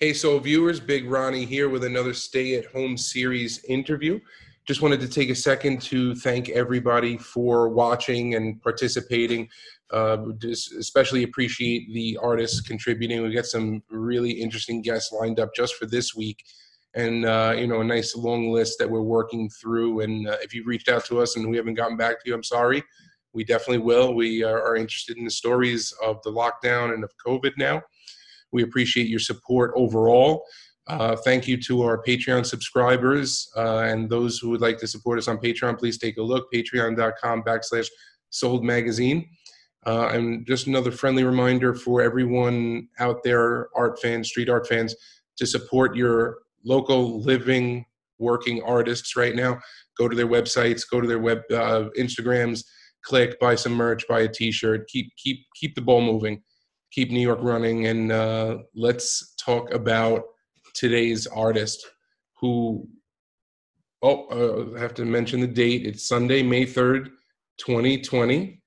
Hey, so viewers, Big Ronnie here with another Stay at Home series interview. Just wanted to take a second to thank everybody for watching and participating. Uh, especially appreciate the artists contributing. We got some really interesting guests lined up just for this week, and uh, you know a nice long list that we're working through. And uh, if you've reached out to us and we haven't gotten back to you, I'm sorry. We definitely will. We are, are interested in the stories of the lockdown and of COVID now. We appreciate your support overall. Uh, thank you to our Patreon subscribers uh, and those who would like to support us on Patreon. Please take a look, patreon.com backslash sold magazine. Uh, and just another friendly reminder for everyone out there, art fans, street art fans, to support your local living, working artists right now. Go to their websites, go to their web uh, Instagrams, click, buy some merch, buy a T-shirt. Keep keep keep the ball moving keep New York running. And uh, let's talk about today's artist who, oh, uh, I have to mention the date. It's Sunday, May 3rd, 2020.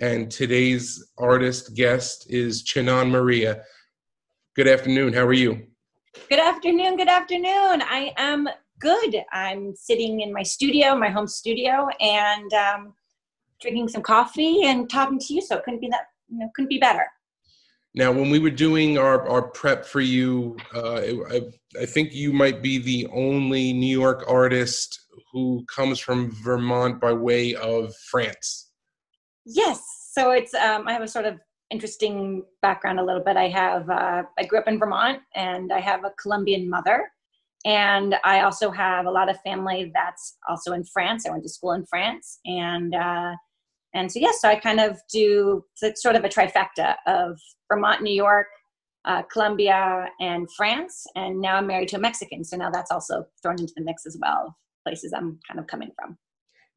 And today's artist guest is Chinon Maria. Good afternoon. How are you? Good afternoon. Good afternoon. I am good. I'm sitting in my studio, my home studio, and um, drinking some coffee and talking to you. So it couldn't be that, you know, couldn't be better. Now, when we were doing our, our prep for you, uh, I, I think you might be the only New York artist who comes from Vermont by way of France. Yes. So it's, um, I have a sort of interesting background a little bit. I have, uh, I grew up in Vermont and I have a Colombian mother. And I also have a lot of family that's also in France. I went to school in France. And, uh, and so, yes, so I kind of do sort of a trifecta of Vermont, New York, uh, Colombia, and France. And now I'm married to a Mexican. So now that's also thrown into the mix as well, places I'm kind of coming from.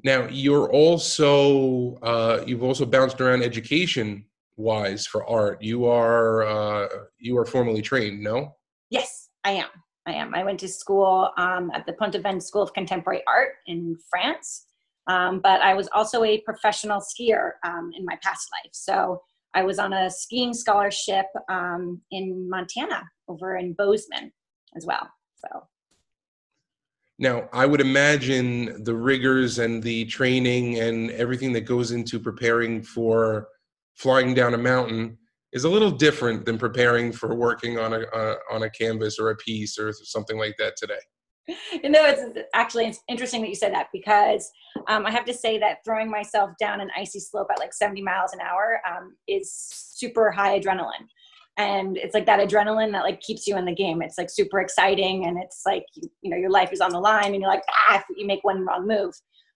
Now, you're also, uh, you've also bounced around education wise for art. You are, uh, you are formally trained, no? Yes, I am. I am. I went to school um, at the Pont-Aven School of Contemporary Art in France. Um, but I was also a professional skier um, in my past life. So I was on a skiing scholarship um, in Montana over in Bozeman as well. So. Now, I would imagine the rigors and the training and everything that goes into preparing for flying down a mountain is a little different than preparing for working on a uh, on a canvas or a piece or something like that today. you know, it's actually it's interesting that you said that because um, I have to say that throwing myself down an icy slope at like 70 miles an hour um, is super high adrenaline. And it's like that adrenaline that like keeps you in the game. It's like super exciting, and it's like you, you know your life is on the line, and you're like ah, if you make one wrong move.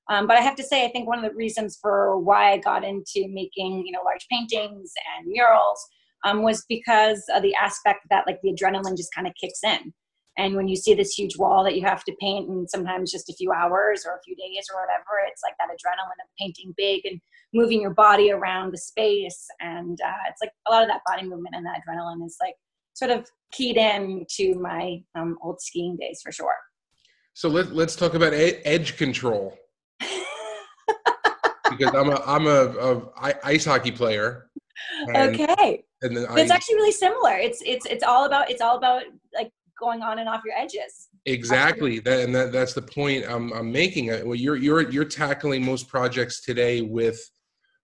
Um, but I have to say, I think one of the reasons for why I got into making you know large paintings and murals um, was because of the aspect that like the adrenaline just kind of kicks in and when you see this huge wall that you have to paint in sometimes just a few hours or a few days or whatever, it's like that adrenaline of painting big and moving your body around the space. And uh, it's like a lot of that body movement and that adrenaline is like sort of keyed in to my um, old skiing days for sure. So let, let's talk about edge control. because I'm a I'm a, a ice hockey player. And, okay. And then it's actually really similar. It's it's it's all about it's all about like going on and off your edges. Exactly, that, and that, that's the point I'm, I'm making. Uh, well, you're you're you're tackling most projects today with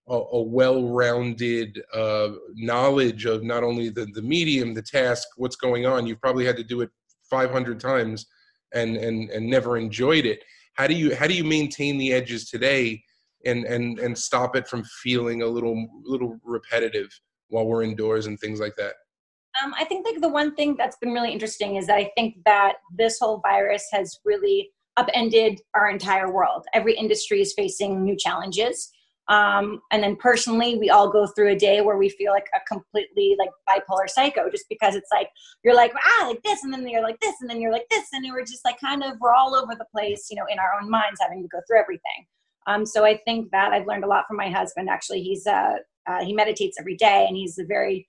a, a well-rounded uh, knowledge of not only the the medium, the task, what's going on. You've probably had to do it 500 times and and and never enjoyed it. How do you how do you maintain the edges today and and and stop it from feeling a little little repetitive while we're indoors and things like that? Um, I think like the one thing that's been really interesting is that I think that this whole virus has really upended our entire world. Every industry is facing new challenges. Um, and then personally, we all go through a day where we feel like a completely like bipolar psycho, just because it's like you're like ah like this, and then you're like this, and then you're like this, and we're just like kind of we're all over the place, you know, in our own minds, having to go through everything. Um, so I think that I've learned a lot from my husband. Actually, he's uh, uh, he meditates every day, and he's a very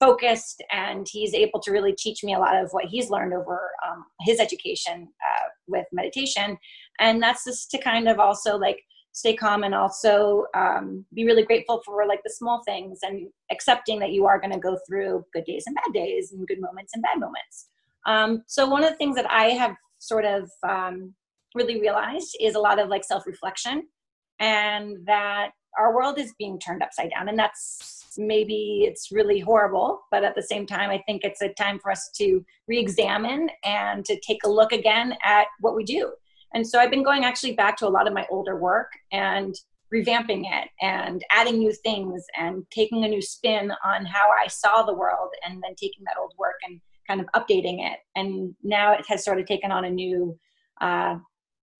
focused and he's able to really teach me a lot of what he's learned over um, his education uh, with meditation. And that's just to kind of also like stay calm and also um, be really grateful for like the small things and accepting that you are going to go through good days and bad days and good moments and bad moments. Um, so one of the things that I have sort of um, really realized is a lot of like self-reflection and that our world is being turned upside down and that's maybe it's really horrible but at the same time i think it's a time for us to re-examine and to take a look again at what we do and so i've been going actually back to a lot of my older work and revamping it and adding new things and taking a new spin on how i saw the world and then taking that old work and kind of updating it and now it has sort of taken on a new uh,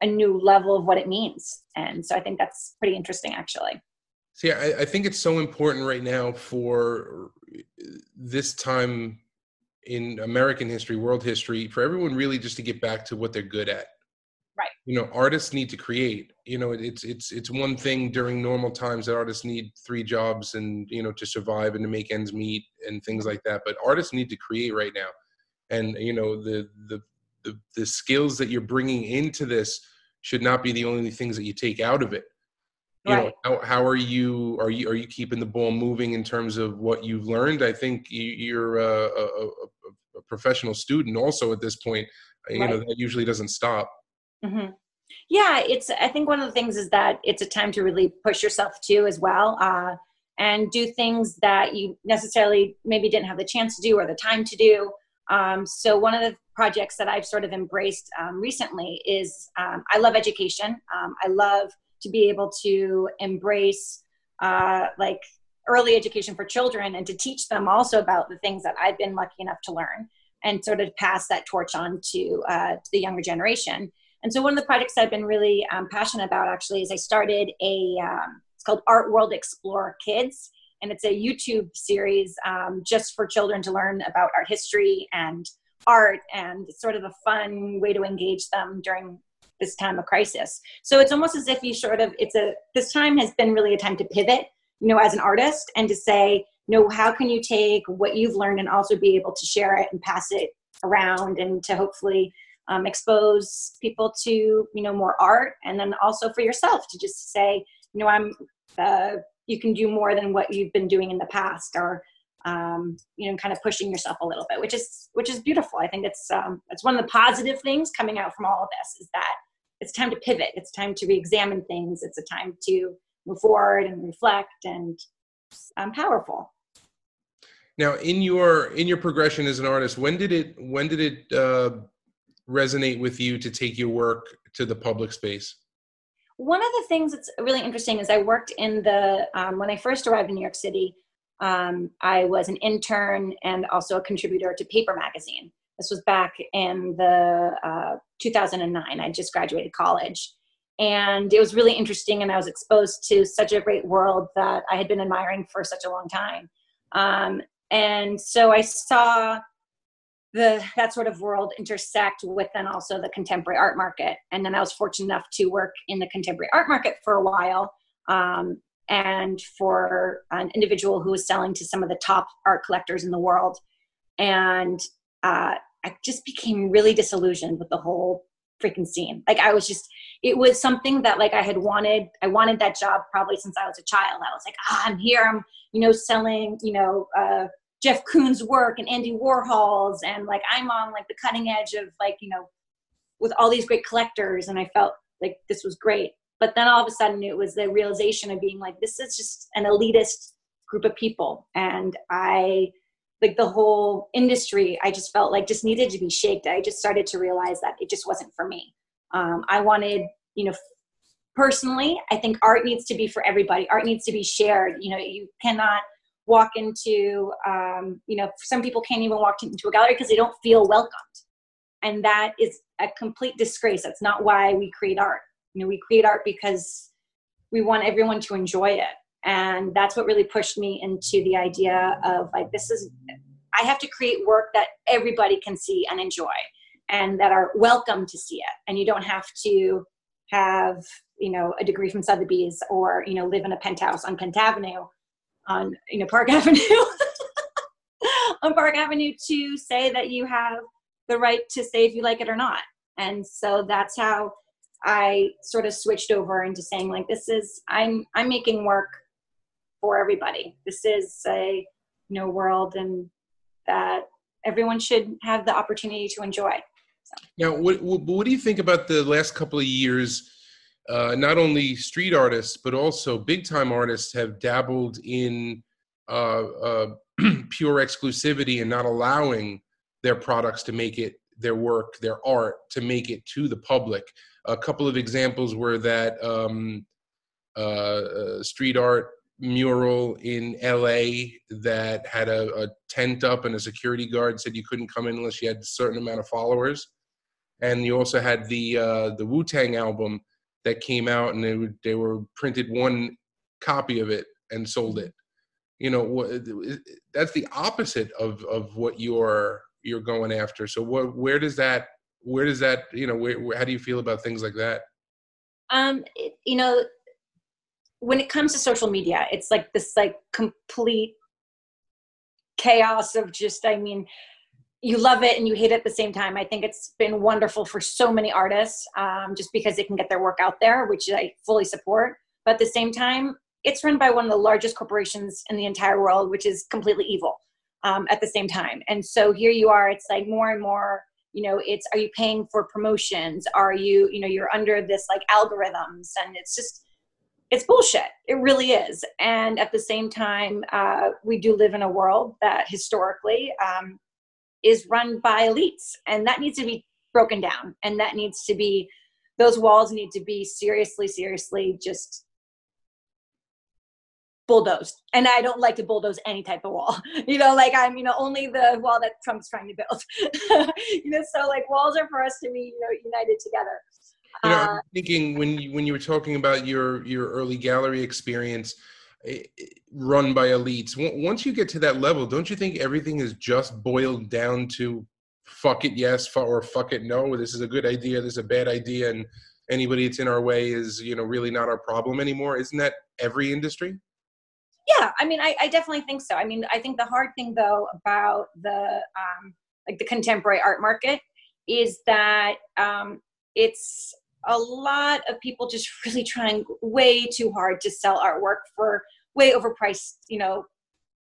a new level of what it means. And so I think that's pretty interesting, actually. See, I, I think it's so important right now for uh, this time in American history, world history, for everyone really just to get back to what they're good at. Right. You know, artists need to create. You know, it's it's it's one thing during normal times that artists need three jobs and you know to survive and to make ends meet and things like that. But artists need to create right now, and you know the the the, the skills that you're bringing into this should not be the only things that you take out of it you right. know how, how are you are you are you keeping the ball moving in terms of what you've learned i think you, are a, a, a, professional student also at this point you right. know that usually doesn't stop mm-hmm. yeah it's i think one of the things is that it's a time to really push yourself too as well uh, and do things that you necessarily maybe didn't have the chance to do or the time to do um, so one of the projects that I've sort of embraced um, recently is um, I love education. Um, I love to be able to embrace uh, like early education for children and to teach them also about the things that I've been lucky enough to learn and sort of pass that torch on to, uh, to the younger generation. And so one of the projects I've been really um, passionate about actually is I started a, um, it's called Art World Explorer Kids and it's a YouTube series um, just for children to learn about art history and art and sort of a fun way to engage them during this time of crisis. So it's almost as if you sort of it's a this time has been really a time to pivot, you know, as an artist and to say, you know, how can you take what you've learned and also be able to share it and pass it around and to hopefully um, expose people to you know more art and then also for yourself to just say, you know, I'm uh, you can do more than what you've been doing in the past or um, you know, kind of pushing yourself a little bit, which is which is beautiful. I think it's um, it's one of the positive things coming out from all of this is that it's time to pivot. It's time to re-examine things. It's a time to move forward and reflect and um, powerful. Now, in your in your progression as an artist, when did it when did it uh, resonate with you to take your work to the public space? One of the things that's really interesting is I worked in the um, when I first arrived in New York City. Um, I was an intern and also a contributor to Paper Magazine. This was back in the uh, 2009. I just graduated college. And it was really interesting, and I was exposed to such a great world that I had been admiring for such a long time. Um, and so I saw the that sort of world intersect with then also the contemporary art market. And then I was fortunate enough to work in the contemporary art market for a while. Um, and for an individual who was selling to some of the top art collectors in the world. And uh, I just became really disillusioned with the whole freaking scene. Like I was just, it was something that like I had wanted. I wanted that job probably since I was a child. I was like, ah, I'm here. I'm, you know, selling, you know, uh, Jeff Koons work and Andy Warhol's, and like I'm on like the cutting edge of like you know, with all these great collectors, and I felt like this was great but then all of a sudden it was the realization of being like this is just an elitist group of people and i like the whole industry i just felt like just needed to be shaked. I just started to realize that it just wasn't for me. Um, i wanted you know personally i think art needs to be for everybody. Art needs to be shared. You know you cannot walk into um, you know some people can't even walk into a gallery because they don't feel welcomed. And that is a complete disgrace. That's not why we create art. You know we create art because we want everyone to enjoy it and that's what really pushed me into the idea of like this is i have to create work that everybody can see and enjoy and that are welcome to see it. And you don't have to have you know a degree from sotheby's or you know live in a penthouse on Penn Avenue on you know Park Avenue on Park Avenue to say that you have the right to say if you like it or not. And so that's how I sort of switched over into saying like this is I'm I'm making work for everybody. This is a you know world and that everyone should have the opportunity to enjoy. So. Now, what, what, do you think about the last couple of years? Uh, not only street artists but also big time artists have dabbled in uh, uh, pure exclusivity and not allowing their products to make it their work, their art, to make it to the public. A couple of examples were that um, uh, uh street art mural in LA that had a, a, tent up and a security guard said you couldn't come in unless you had a certain amount of followers. And you also had the uh, the Wu Tang album that came out and they were, they were printed one copy of it and sold it. You know, that's the opposite of of what you're you're going after. So what where does that where does that you know where how do you feel about things like that? Um, you know, when it comes to social media, it's like this like complete chaos of just I mean you love it and you hate it at the same time. I think it's been wonderful for so many artists um, just because they can get their work out there, which I fully support. But at the same time, it's run by one of the largest corporations in the entire world, which is completely evil um, at the same time. And so here you are, it's like more and more, you know, it's are you paying for promotions? Are you, you know, you're under this like algorithms and it's just, it's bullshit. It really is. And at the same time, uh, we do live in a world that historically um, is run by elites, and that needs to be broken down. And that needs to be, those walls need to be seriously, seriously just bulldozed. And I don't like to bulldoze any type of wall. You know, like I'm, you know, only the wall that Trump's trying to build. you know, so like walls are for us to be, you know, united together. You know, uh, I'm thinking when you, when you were talking about your your early gallery experience eh, eh, run by elites, once you get to that level, don't you think everything is just boiled down to fuck it yes or fuck it no? This is a good idea. This is a bad idea, and anybody that's in our way is you know really not our problem anymore. Isn't that every industry? Yeah, I mean, I, I definitely think so. I mean, I think the hard thing though about the um, like the contemporary art market is that um, it's a lot of people just really trying way too hard to sell artwork for way overpriced, you know,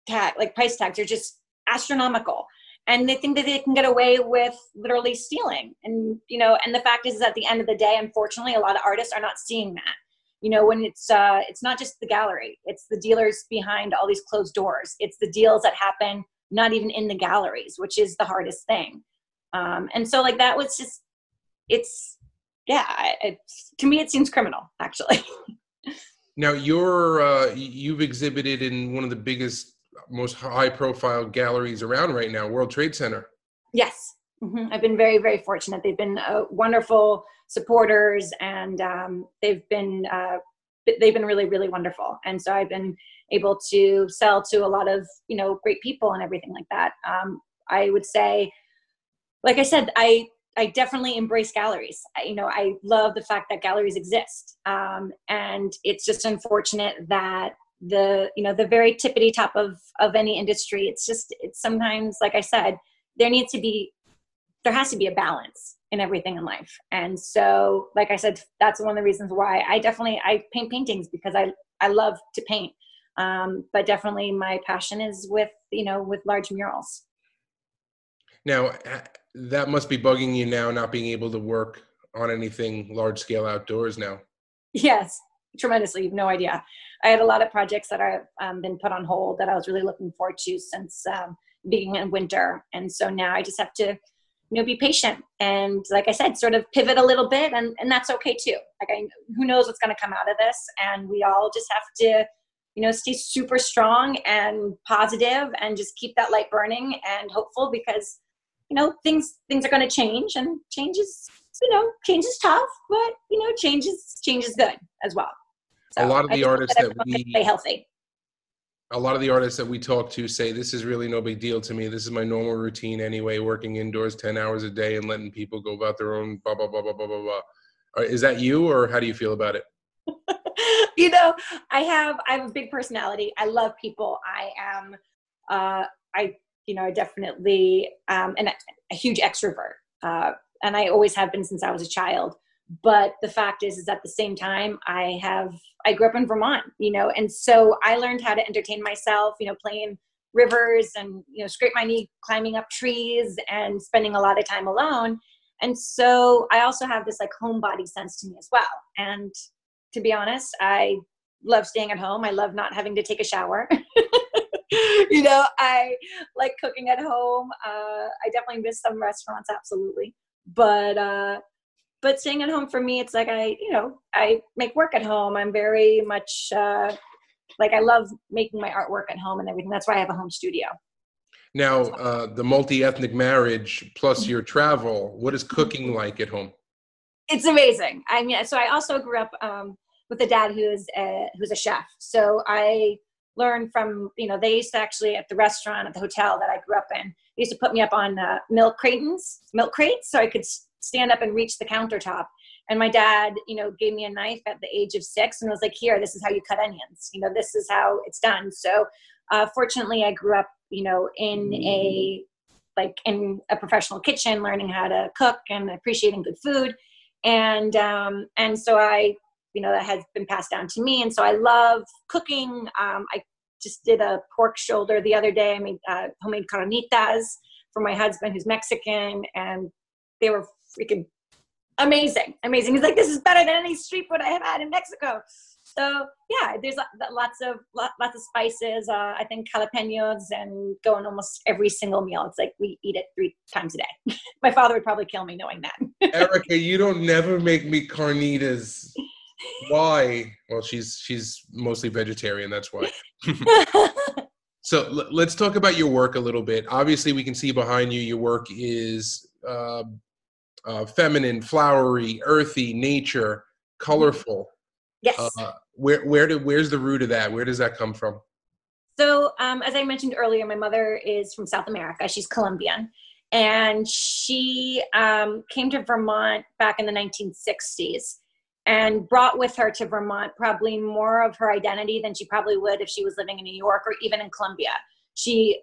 tag like price tags are just astronomical. And they think that they can get away with literally stealing. And you know, and the fact is, is at the end of the day, unfortunately, a lot of artists are not seeing that. You know, when it's uh, it's not just the gallery; it's the dealers behind all these closed doors. It's the deals that happen not even in the galleries, which is the hardest thing. Um, and so, like that was just it's yeah, it, to me, it seems criminal, actually. now, you're uh, you've exhibited in one of the biggest, most high-profile galleries around right now, World Trade Center. Yes, mm-hmm. I've been very, very fortunate. They've been uh, wonderful supporters, and um, they've been uh, they've been really, really wonderful. And so I've been able to sell to a lot of you know great people and everything like that. Um, I would say, like I said, I I definitely embrace galleries. You know, I love the fact that galleries exist, um, and it's just unfortunate that the you know the very tippity top of of any industry. It's just it's sometimes like I said, there needs to be there has to be a balance in everything in life. And so, like I said, that's one of the reasons why I definitely I paint paintings because I I love to paint. Um, but definitely my passion is with you know with large murals. Now that must be bugging you now, not being able to work on anything large scale outdoors now. Yes, tremendously. You've no idea. I had a lot of projects that I've um, been put on hold that I was really looking forward to since um, being in winter, and so now I just have to, you know, be patient and, like I said, sort of pivot a little bit, and and that's okay too. Like I, who knows what's going to come out of this, and we all just have to, you know, stay super strong and positive, and just keep that light burning and hopeful because you know things things are going to change and change is you know change is tough but you know change is change is good as well. So a lot of the artists that, that we stay healthy. A lot of the artists that we talk to say this is really no big deal to me. This is my normal routine anyway working indoors 10 hours a day and letting people go about their own blah blah blah blah blah blah blah. Is that you or how do you feel about it? You know i have i have a big personality. I love people. I am uh i you know, definitely um, an, a huge extrovert, uh, and I always have been since I was a child. But the fact is, is at the same time, I have I grew up in Vermont, you know, and so I learned how to entertain myself, you know, playing rivers and you know scrape my knee climbing up trees and spending a lot of time alone. And so i also have this like homebody sense to me as well. And to be honest i love staying at home. I love not having to take a shower you know i like cooking at home. Uh, i definitely miss some restaurants absolutely. But uh but staying at home for me it's like i you know i make work at home. I'm very much uh like i love making my artwork at home and everything. That's why i have a home studio. Now uh the multi-ethnic marriage plus your travel what is cooking like at home? It's amazing. I mean so i also grew up um with a dad who's a, who's a chef. So i learned from you know they used to actually at the restaurant at the hotel that i grew up in they used to put me up on uh, milk cratons milk crates so i could stand up and reach the countertop. And my dad, you know, gave me a knife at the age of six and was like, here, this is how you cut onions. You know, this is how it's done. So uh, fortunately, I grew up, you know, in a like in a professional kitchen, learning how to cook and appreciating good food. And um, and so I, you know, that has been passed down to me. And so I love cooking. Um, I just did a pork shoulder the other day. I made uh, homemade carnitas for my husband, who's Mexican, and they were freaking amazing, amazing. He's like, this is better than any street food I have had in Mexico. So yeah, there's lots of lots of spices. Uh, I think jalapenos and go in almost every single meal. It's like we eat it three times a day. My father would probably kill me knowing that. Erica, you don't never make me carnitas. Why? Well, she's she's mostly vegetarian. That's why. so l- let's talk about your work a little bit. Obviously, we can see behind you. Your work is uh, uh, feminine, flowery, earthy, nature, colorful. Yes. Uh, where where do where's the root of that? Where does that come from? So, um, as I mentioned earlier, my mother is from South America. She's Colombian, and she um, came to Vermont back in the 1960s and brought with her to Vermont probably more of her identity than she probably would if she was living in New York or even in Colombia. She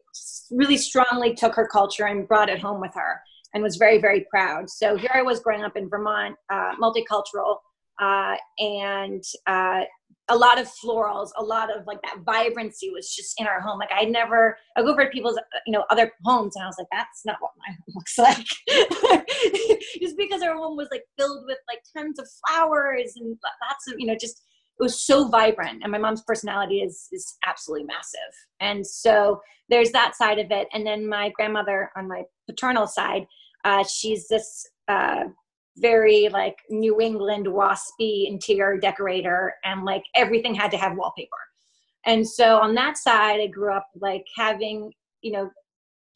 really strongly took her culture and brought it home with her and was very, very proud. So here I was growing up in Vermont, uh, multicultural, uh, and uh, a lot of florals, a lot of like that vibrancy was just in our home. Like I never, I go over to people's, you know, other homes, and I was like, that's not what my home looks like. just because our home was like filled with like tons of flowers and lots of, you know, just it was so vibrant and my mom's personality is is absolutely massive and so there's that side of it and then my grandmother on my paternal side uh, she's this uh, very like New England waspy interior decorator, and like everything had to have wallpaper. And so on that side, I grew up like having, you know,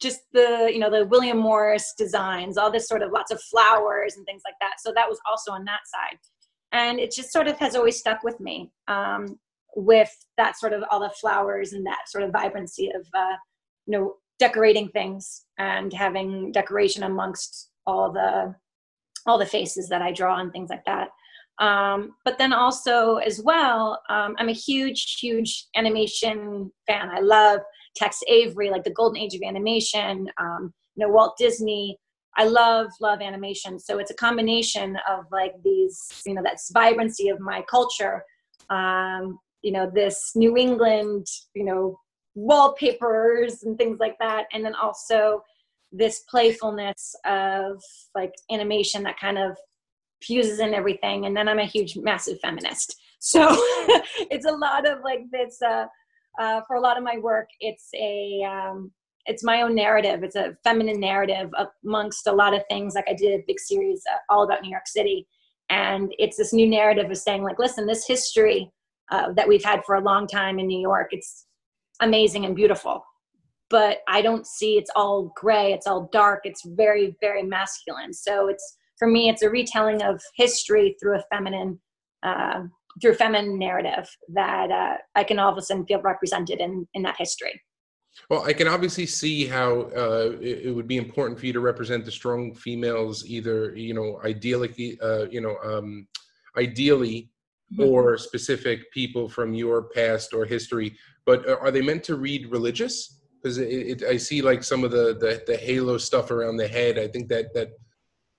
just the, you know, the William Morris designs, all this sort of lots of flowers and things like that. So that was also on that side. And it just sort of has always stuck with me um, with that sort of all the flowers and that sort of vibrancy of, uh, you know, decorating things and having decoration amongst all the all the faces that I draw and things like that. Um, but then also as well, um, I'm a huge, huge animation fan. I love Tex Avery, like the golden age of animation. Um, you know, Walt Disney. I love, love animation. So it's a combination of like these, you know, that's vibrancy of my culture. Um, you know, this New England, you know, wallpapers and things like that and then also this playfulness of like animation that kind of fuses in everything and then i'm a huge massive feminist. So it's a lot of like this uh, uh, for a lot of my work it's a um, it's my own narrative. It's a feminine narrative amongst a lot of things. Like i did a big series uh, all about new york city and it's this new narrative of saying like listen this history uh, that we've had for a long time in new york it's amazing and beautiful but i don't see it's all gray it's all dark it's very very masculine so it's for me it's a retelling of history through a feminine uh, through feminine narrative that uh, i can all of a sudden feel represented in in that history well, I can obviously see how uh, it, it, would be important for you to represent the strong females, either you know, ideally, uh, you know, um, ideally, mm-hmm. or specific people from your past or history but are they meant to read religious? Because I see like some of the, the the halo stuff around the head. I think that that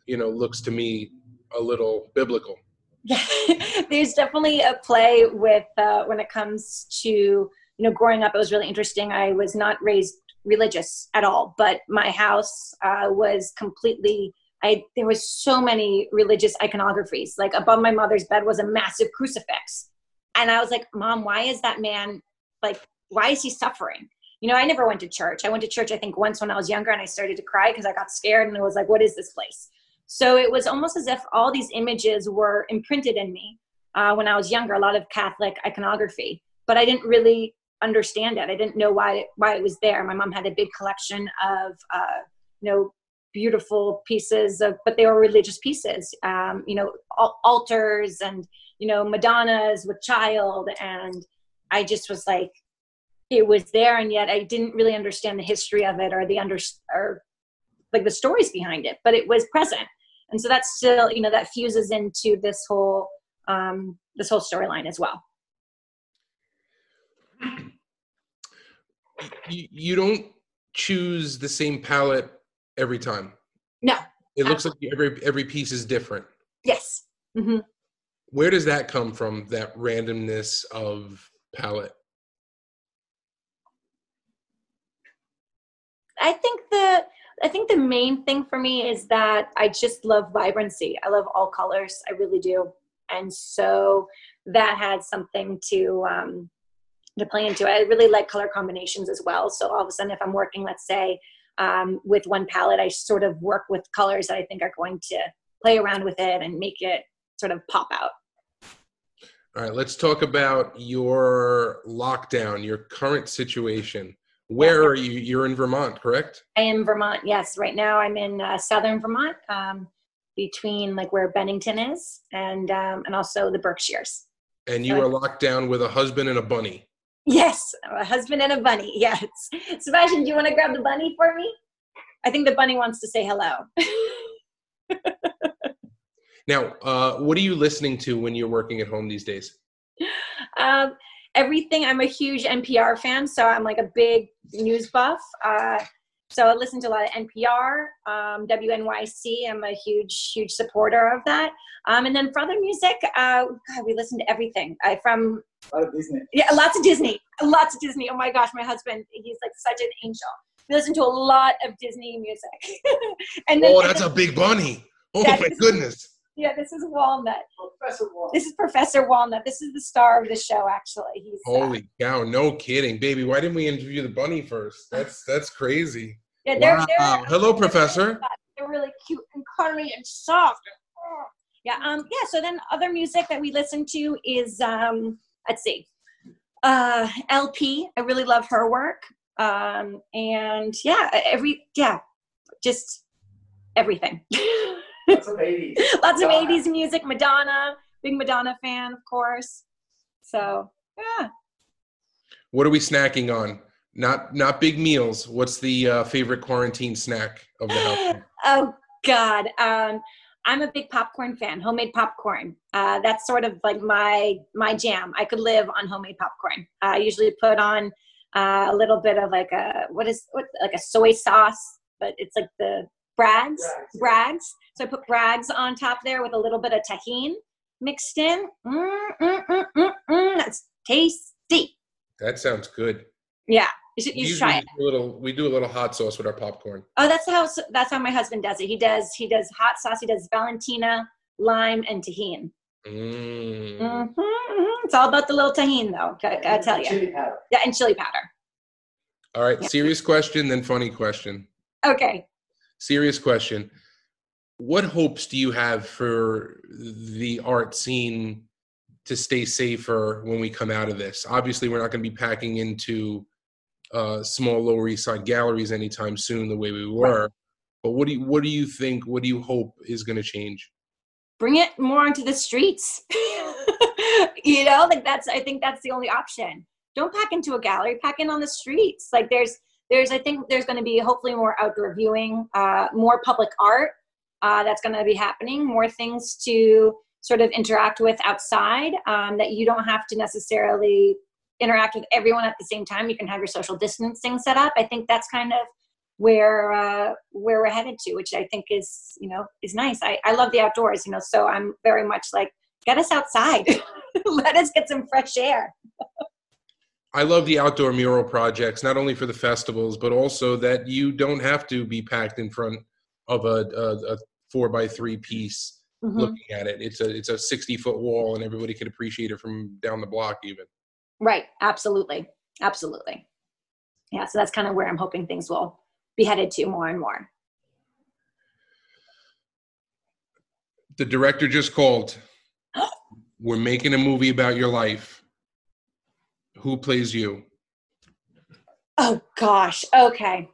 you know looks to me a little biblical. Yeah, there's definitely a play with uh, when it comes to you know, growing up, it was really interesting. I was not raised religious at all, but my house uh, was completely. I there was so many religious iconographies. Like above my mother's bed was a massive crucifix, and I was like, "Mom, why is that man like? Why is he suffering?" You know, I never went to church. I went to church, I think, once when I was younger, and I started to cry because I got scared, and I was like, "What is this place?" So it was almost as if all these images were imprinted in me uh, when I was younger. A lot of Catholic iconography, but I didn't really understand it. I didn't know why why it was there. My mom had a big collection of uh, you know beautiful pieces of, but they were religious pieces. Um, you know, al- altars and you know Madonnas with child, and I just was like, it was there, and yet I didn't really understand the history of it or the under or like the stories behind it, but it was present. And so that's still, you know, that fuses into this whole um, this whole storyline as well. you, you don't choose the same palette every time. No. It looks like every every piece is different. Yes. Mm-hmm. Where does that come from? That randomness of palette. I think the I think the main thing for me is that I just love vibrancy. I love all colors. I really do, and so that had something to um, to play into. I really like color combinations as well. So all of a sudden, if I'm working, let's say, um, with one palette, I sort of work with colors that I think are going to play around with it and make it sort of pop out. All right, let's talk about your lockdown, your current situation. Where yeah. are you? You're in Vermont, correct? I am Vermont. Yes, right now I'm in uh, southern Vermont, um, between like where Bennington is, and um, and also the Berkshires. And you so are locked down with a husband and a bunny. Yes, a husband and a bunny. Yes. Sebastian, do you want to grab the bunny for me? I think the bunny wants to say hello. now, uh, what are you listening to when you're working at home these days? Um, everything. I'm a huge NPR fan, so I'm like a big news buff. Uh, so I listen to a lot of NPR, um, WNYC. I'm a huge, huge supporter of that. Um, and then for other music, uh, God, we listen to everything. I from a lot of Disney. Yeah, lots of Disney. Lots of Disney. Oh my gosh, my husband, he's like such an angel. We listen to a lot of Disney music. and then, oh, that's a big bunny. Oh my goodness. Yeah, this is Walnut. Professor Walnut. This is Professor Walnut. This is the star of the show, actually. He's uh, holy uh, cow! No kidding, baby. Why didn't we interview the bunny first? That's that's crazy. Yeah, they're, wow. they're hello, Professor. They're really cute and cuddly and soft. Yeah, um, yeah. So then, other music that we listen to is um, let's see, uh, El-P. I really love her work. Um, and yeah, every yeah, just everything. Lots of 80s. Lots of 80s music. Madonna, big Madonna fan, of course. So, yeah. What are we snacking on? Not not big meals. What's the uh, favorite quarantine snack of the house? oh God, um, I'm a big popcorn fan. Homemade popcorn. Uh, that's sort of like my my jam. I could live on homemade popcorn. I usually put on uh, a little bit of like a what is what like a soy sauce, but it's like the Bragg's, Bragg's. So I put Bragg's on top there with a little bit of Tajín mixed in. Mm, mm, mm, mm, mm. That's tasty. That sounds good. Yeah, you should, you should try it. A little, we do a little hot sauce with our popcorn. Oh, that's how that's how my husband does it. He does he does hot sauce. He does Valentina, lime, and Tajín. Mm. Mm-hmm, mm-hmm. It's all about the little Tajín, though. I, I tell you. Yeah, and chili powder. All right, yeah. serious question, then funny question. Okay serious question. What hopes do you have for the art scene to stay safer when we come out of this? Obviously, we're not going to be packing into uh, small Lower East Side galleries anytime soon, the way we were. Right. But what do you what do you think? What do you hope is going to change? Bring it more onto the streets. you know, like that's I think that's the only option. Don't pack into a gallery. Pack in on the streets. Like there's there's i think there's going to be hopefully more outdoor viewing uh, more public art uh, that's going to be happening more things to sort of interact with outside um, that you don't have to necessarily interact with everyone at the same time. You can have your social distancing set up. I think that's kind of where uh, where we're headed to which i think is you know is nice. I, I love the outdoors you know so i'm very much like get us outside. Let us get some fresh air I love the outdoor mural projects, not only for the festivals, but also that you don't have to be packed in front of a, a, a four by three piece Mhm. looking at it. It's a it's a sixty foot wall, and everybody can appreciate it from down the block, even. Right. Absolutely. Absolutely. Yeah. So that's kind of where I'm hoping things will be headed to more and more. The director just called. We're making a movie about your life. Who plays you? Oh gosh. Okay.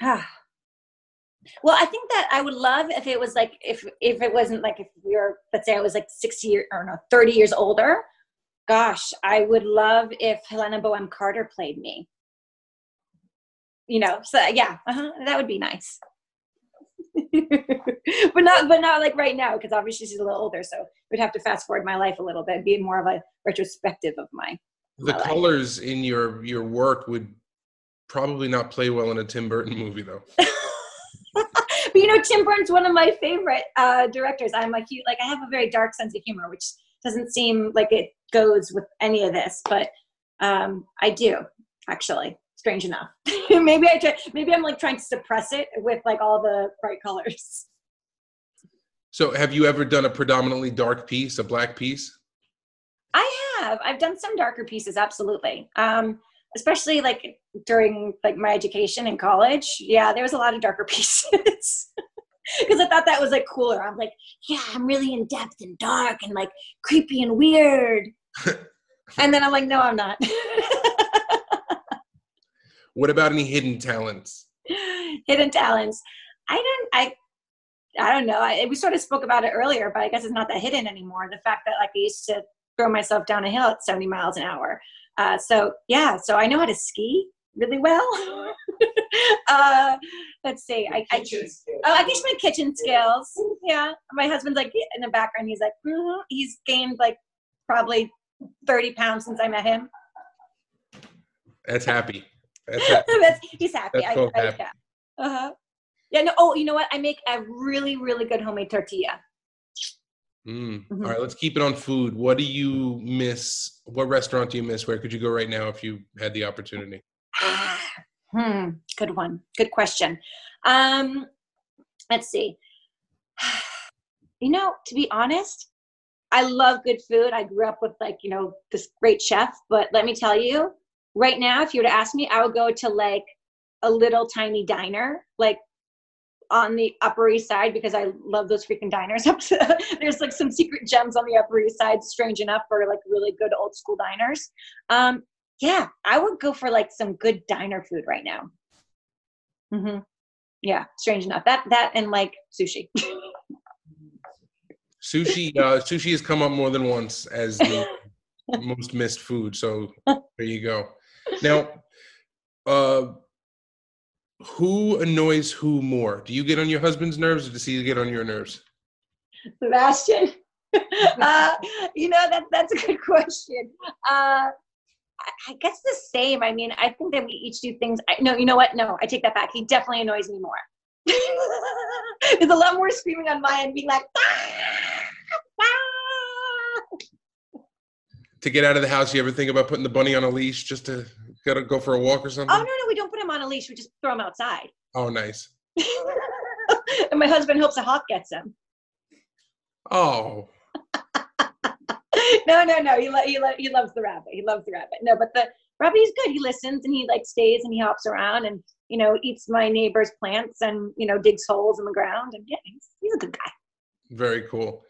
well, I think that I would love if it was like if if it wasn't like if we were let's say I was like 60 year or no 30 years older. Gosh, I would love if Helena Bonham Carter played me. You know, so yeah, uh-huh, that would be nice. but not but not like right now because obviously she's a little older, so we'd have to fast forward my life a little bit, be more of a retrospective of my The colors in your your work would probably not play well in a Tim Burton movie, though. but you know, Tim Burton's one of my favorite uh, directors. I'm a huge, like, I have a very dark sense of humor, which doesn't seem like it goes with any of this, but um, I do actually. Strange enough. maybe I try. Maybe I'm like trying to suppress it with like all the bright colors. So, have you ever done a predominantly dark piece, a black piece? I have. I've done some darker pieces, absolutely. Um, especially like during like my education in college. Yeah, there was a lot of darker pieces. Because I thought that was like cooler. I'm like, yeah, I'm really in depth and dark and like creepy and weird. and then I'm like, no, I'm not. What about any hidden talents? Hidden talents. I don't. I. I don't know. I, we sort of spoke about it earlier, but I guess it's not that hidden anymore. The fact that like I used to throw myself down a hill at 70 miles an hour. Uh, so yeah, so I know how to ski really well. uh, let's see. I, I Oh, I guess my kitchen skills. Yeah, my husband's like in the background. He's like, mm he's gained like probably thirty pounds since I met him. That's happy. That's happy. That's, he's happy. That's I, so I, yeah. Uh-huh. Yeah. No. Oh, you know what? I make a really, really good homemade tortilla. Mm. Mhm. All right, let's keep it on food. What do you miss? What restaurant do you miss? Where could you go right now if you had the opportunity? hmm. Good one. Good question. Um, let's see. You know, to be honest, I love good food. I grew up with like, you know, this great chef, but let me tell you, right now, if you were to ask me, I would go to like a little tiny diner, like on the Upper East Side because I love those freaking diners. Up to, there's like some secret gems on the Upper East Side, strange enough, for like really good old school diners. Um, yeah, I would go for like some good diner food right now. Mm-hmm. Yeah, strange enough. That that and like sushi. Sushi. Uh, sushi has come up more than once as the most missed food. So there you go. Now, uh, who annoys who more? Do you get on your husband's nerves, or does he get on your nerves? Sebastian. uh, you know that that's a good question. Uh, I, guess the same. I mean, I think that we each do things. I, no, you know what? No, I take that back. He definitely annoys me more. There's a lot more screaming on my end, being like, "Ah! Ah!" To get out of the house, you ever think about putting the bunny on a leash just to gotta go for a walk or something? "Oh no, no, we don't put him on a leash. We just throw him outside." Oh, nice. and my husband hopes a hawk gets him. Oh, no, no, no. He, lo- he, lo- he loves the rabbit. He loves the rabbit. No, but the rabbit is good. He listens and he like stays and he hops around and you know eats my neighbor's plants and you know digs holes in the ground and yeah, he's, he's a good guy. very cool.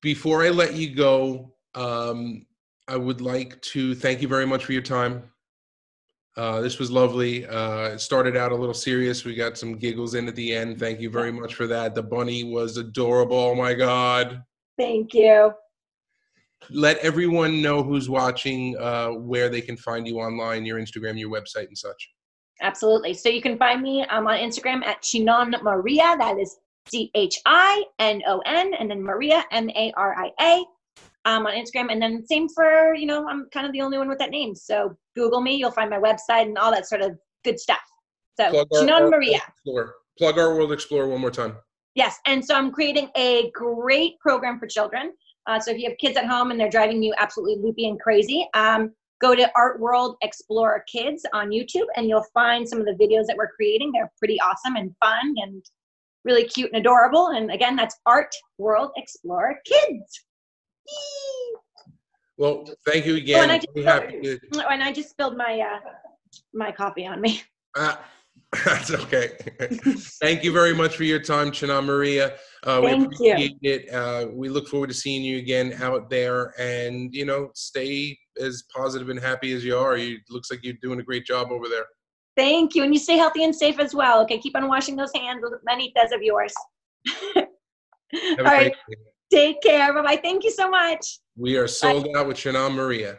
Before I let you go, um, I would like to thank you very much for your time. Uh, this was lovely. Uh, it started out a little serious. We got some giggles in at the end. Thank you very much for that. The bunny was adorable. Oh my God. Thank you. Let everyone know who's watching uh, where they can find you online, your Instagram, your website, and such. Absolutely. So you can find me um, on Instagram at Chinon Maria. That is C H I N O N, and then Maria M A R I A. Um, on Instagram, and then same for you know I'm kind of the only one with that name. So Google me, you'll find my website and all that sort of good stuff. So Plug our- Chinon our Maria. Explorer. Plug our World Explorer one more time. Yes, and so I'm creating a great program for children. Uh, so if you have kids at home and they're driving you absolutely loopy and crazy, um, go to Art World Explorer Kids on YouTube and you'll find some of the videos that we're creating. They're pretty awesome and fun and really cute and adorable. And again, that's Art World Explorer Kids. Well, thank you Oh, again. and I just, happy to- oh, and I just spilled my uh, my coffee on me. Ah, That's okay. Thank you very much for your time, Chinon Maria. Uh, we Thank you. appreciate it. Uh, we look forward to seeing you again out there, and you know, stay as positive and happy as you are. You looks like you're doing a great job over there. Thank you. And you stay healthy and safe as well. Okay, keep on washing those hands with manitas of yours. All right, day. Take care. Bye bye. Thank you so much. We are sold out with Chinon Maria.